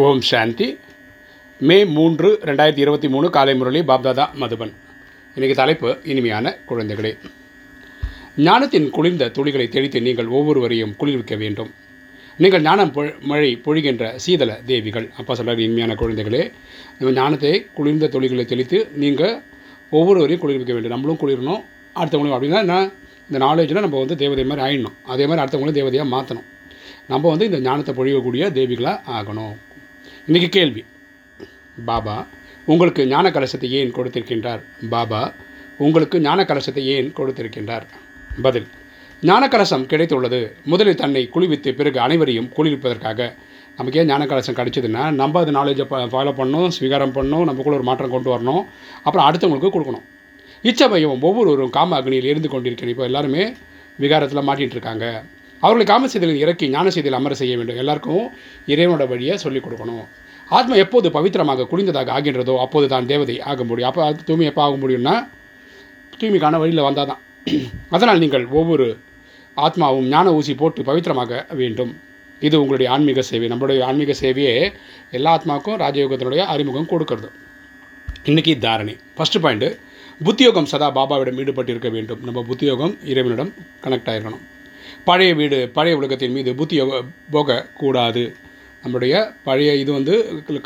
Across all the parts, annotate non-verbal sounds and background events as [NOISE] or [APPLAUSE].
ஓம் சாந்தி. மே மூன்று ரெண்டாயிரத்தி இருபத்தி மூணு காலை முரளி பாப்தாதா மதுபன். இன்றைக்கி தலைப்பு இனிமையான குழந்தைகளே. ஞானத்தின் குளிர்ந்த துளிகளை தெளித்து நீங்கள் ஒவ்வொருவரையும் குளிர்விக்க வேண்டும். நீங்கள் ஞானம் பொ மழை பொழிகின்ற சீதள தேவிகள். அப்பா சொல்கிறார் இனிமையான குழந்தைகளே. ஞானத்தை குளிர்ந்த துளிகளை தெளித்து நீங்கள் ஒவ்வொருவரையும் குளிர்விக்க வேண்டும். நம்மளும் குளிரணும் அடுத்தவங்களும் அப்படின்னா என்ன? இந்த நாலேஜில் நம்ம வந்து தேவதை மாதிரி ஆயிடணும். அதே மாதிரி அடுத்தவங்களும் தேவதையாக மாற்றணும் நம்ம வந்து இந்த ஞானத்தை பொழியக்கூடிய தேவிகளாக ஆகணும். இன்றைக்கி கேள்வி. பாபா உங்களுக்கு ஞான கலசத்தை ஏன் கொடுத்திருக்கின்றார்? பாபா உங்களுக்கு ஞான கலசத்தை ஏன் கொடுத்திருக்கின்றார்? பதில் ஞான கலசம் கிடைத்துள்ளது. முதலில் தன்னை குளிவித்து பிறகு அனைவரையும் குளிர்ப்பதற்காக நமக்கு ஏன் ஞான கலசம் கிடைச்சதுன்னா நம்ம அது நாலேஜை ஃபாலோ பண்ணணும் ஸ்வீகாரம் பண்ணணும் நமக்குள்ள ஒரு மாற்றம் கொண்டு வரணும் அப்புறம் அடுத்தவங்களுக்கு கொடுக்கணும். இச்சபயம் ஒவ்வொருவரும் காம அக்னியில் இருந்து கொண்டிருக்கிறேன் இப்போ எல்லாருமே விகாரத்தில் மாட்டிகிட்டு இருக்காங்க. அவர்களை காம செய்தியில் இறக்கி ஞான செய்தியில் அமர செய்ய வேண்டும். எல்லாருக்கும் இறைவனோட வழியை சொல்லிக் கொடுக்கணும். ஆத்மா எப்போது பவித்திரமாக குளிந்ததாக ஆகின்றதோ அப்போது தான் தேவதை ஆக முடியும். அப்போ அது தூய்மை எப்போ ஆக முடியும்னா தூய்மைக்கான வழியில் வந்தால் தான் [CLEARS THROAT] அதனால் நீங்கள் ஒவ்வொரு ஆத்மாவும் ஞான ஊசி போட்டு பவித்திரமாக வேண்டும். இது உங்களுடைய ஆன்மீக சேவை. நம்மளுடைய ஆன்மீக சேவையே எல்லா ஆத்மாவுக்கும் ராஜயோகத்தினுடைய அறிமுகம் கொடுக்கறது. இன்றைக்கி தாரணை. ஃபஸ்ட்டு பாயிண்ட்டு புத்தியோகம் சதா பாபாவிடம் ஈடுபட்டிருக்க வேண்டும். நம்ம புத்தியோகம் இறைவனிடம் கனெக்ட் ஆகிருக்கணும் பழைய வீடு பழைய உலகத்தின் மீது புத்தி போக கூடாது நம்முடைய பழைய இது வந்து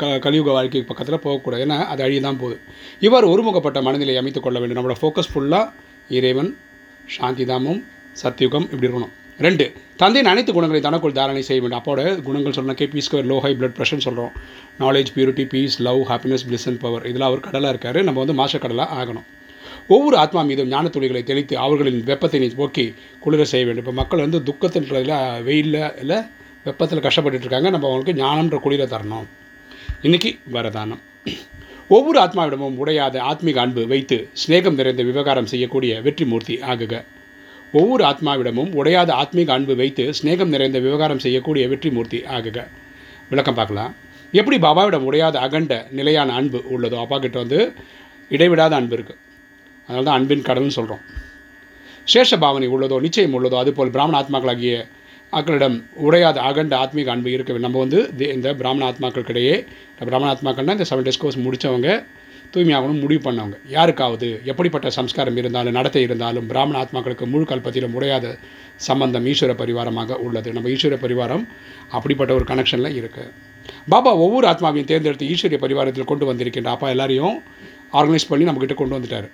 க கலியுக வாழ்க்கை பக்கத்தில் போகக்கூடாது. ஏன்னா அது அழிய தான் போகுது. இவர் ஒருமுகப்பட்ட மனநிலையை அமைத்துக் கொள்ள வேண்டும். நம்மளோட ஃபோக்கஸ் ஃபுல்லாக இறைவன் சாந்திதாமம் சத்தியுகம் இப்படி இருக்கணும். ரெண்டு தந்தையின் அனைத்து குணங்களை தனக்குள் தாரணை செய்ய வேண்டும். அப்போட குணங்கள் சொல்லணும் கே பீஸ் லோ ஹை பிளட் ப்ரெஷர் சொல்கிறோம் knowledge purity peace love happiness bliss and power இதில் அவர் கடலாக இருக்கார். நம்ம வந்து மாஸ்டர் கடலாக ஆகணும். ஒவ்வொரு ஆத்மா மீதும் ஞான துளிகளை தெளித்து அவர்களின் வெப்பத்தை போக்கி குளிர செய்ய வேண்டும். இப்போ மக்கள் வந்து துக்கத்தின்றதில் வெயிலில் இல்லை வெப்பத்தில் கஷ்டப்பட்டு இருக்காங்க. நம்ம அவங்களுக்கு ஞானம்ன்ற குளிர தரணும். இன்றைக்கி வரதானம். ஒவ்வொரு ஆத்மாவிடமும் உடையாத ஆத்மீக அன்பு வைத்து ஸ்நேகம் நிறைந்த விவகாரம் செய்யக்கூடிய வெற்றி மூர்த்தி ஆகுக. ஒவ்வொரு ஆத்மாவிடமும் உடையாத ஆத்மீக அன்பு வைத்து ஸ்நேகம் நிறைந்த விவகாரம் செய்யக்கூடிய வெற்றி மூர்த்தி ஆகுக. விளக்கம் பார்க்கலாம். எப்படி பாபாவிடம் உடையாத அகண்ட நிலையான அன்பு உள்ளதோ அப்பா கிட்ட வந்து இடைவிடாத அன்பு இருக்குது அதனால தான் அன்பின் கடல்னு சொல்கிறோம் சேஷ பாவனை உள்ளதோ நிச்சயம் உள்ளதோ அதுபோல் பிராமண ஆத்மாக்களாகிய மக்களிடம் உடையாத அகண்ட ஆத்மீக அன்பு இருக்க நம்ம வந்து இந்த பிராமண ஆத்மாக்களுக்கிடையே பிராமண ஆத்மாக்கள்னால் இந்த செவன் டேஸ் கோர்ஸ் முடித்தவங்க தூய்மையாகணும் முடிவு பண்ணவங்க. யாருக்காவது எப்படிப்பட்ட சம்ஸ்காரம் இருந்தாலும் நடத்தை இருந்தாலும் பிராமண ஆத்மாக்களுக்கு முழு கல்பத்திலும் உடையாத சம்பந்தம் ஈஸ்வர பரிவாரமாக உள்ளது. நம்ம ஈஸ்வர பரிவாரம் அப்படிப்பட்ட ஒரு கனெக்ஷனில் இருக்குது பாபா ஒவ்வொரு ஆத்மாவையும் தேர்ந்தெடுத்து ஈஸ்வரிய பரிவாரத்தில் கொண்டு வந்திருக்கின்ற அப்பா எல்லாரையும் ஆர்கனைஸ் பண்ணி நம்மக்கிட்ட கொண்டு வந்துட்டார்.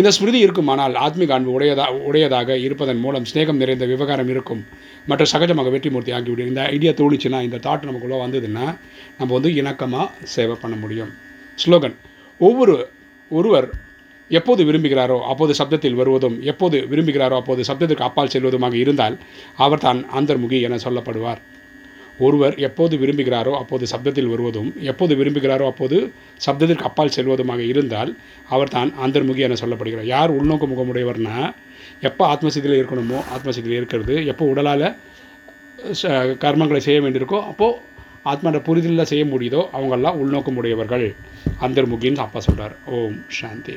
இந்த ஸ்மிருதி இருக்குமானால் ஆத்மிக அன்பு உடையதா உடையதாக இருப்பதன் மூலம் ஸ்நேகம் நிறைந்த விவகாரம் இருக்கும். மற்ற சகஜமாக வெற்றிமூர்த்தி ஆகிவிடும் இந்த ஐடியா தோணுச்சுன்னா இந்த தாட் நமக்குள்ளே வந்ததுன்னா நம்ம வந்து இணக்கமாக சேவை பண்ண முடியும். ஸ்லோகன் ஒவ்வொரு ஒருவர் எப்போது விரும்புகிறாரோ அப்போது சப்தத்தில் வருவதும் எப்போது விரும்புகிறாரோ அப்போது சப்தத்திற்கு அப்பால் செல்வதுமாக இருந்தால் அவர் தான் அந்தர்முகி என சொல்லப்படுவார். ஒருவர் எப்போது விரும்புகிறாரோ அப்போது சப்தத்தில் வருவதும் எப்போது விரும்புகிறாரோ அப்போது சப்தத்திற்கு அப்பால் செல்வதுமாக இருந்தால் அவர் தான் அந்தர்முகி என சொல்லப்படுகிறார். யார் உள்நோக்கு முகமுடையவர்னா எப்போ ஆத்மசிதியில் இருக்கணுமோ ஆத்மசிதியில் இருக்கிறது எப்போ உடலால் கர்மங்களை செய்ய வேண்டியிருக்கோ அப்போது ஆத்மாவோட புரிதலில் செய்ய முடியுதோ அவங்கெல்லாம் உள்நோக்கம் உடையவர்கள் அந்தர்முகின்னு அப்பா சொல்கிறார் ஓம் சாந்தி.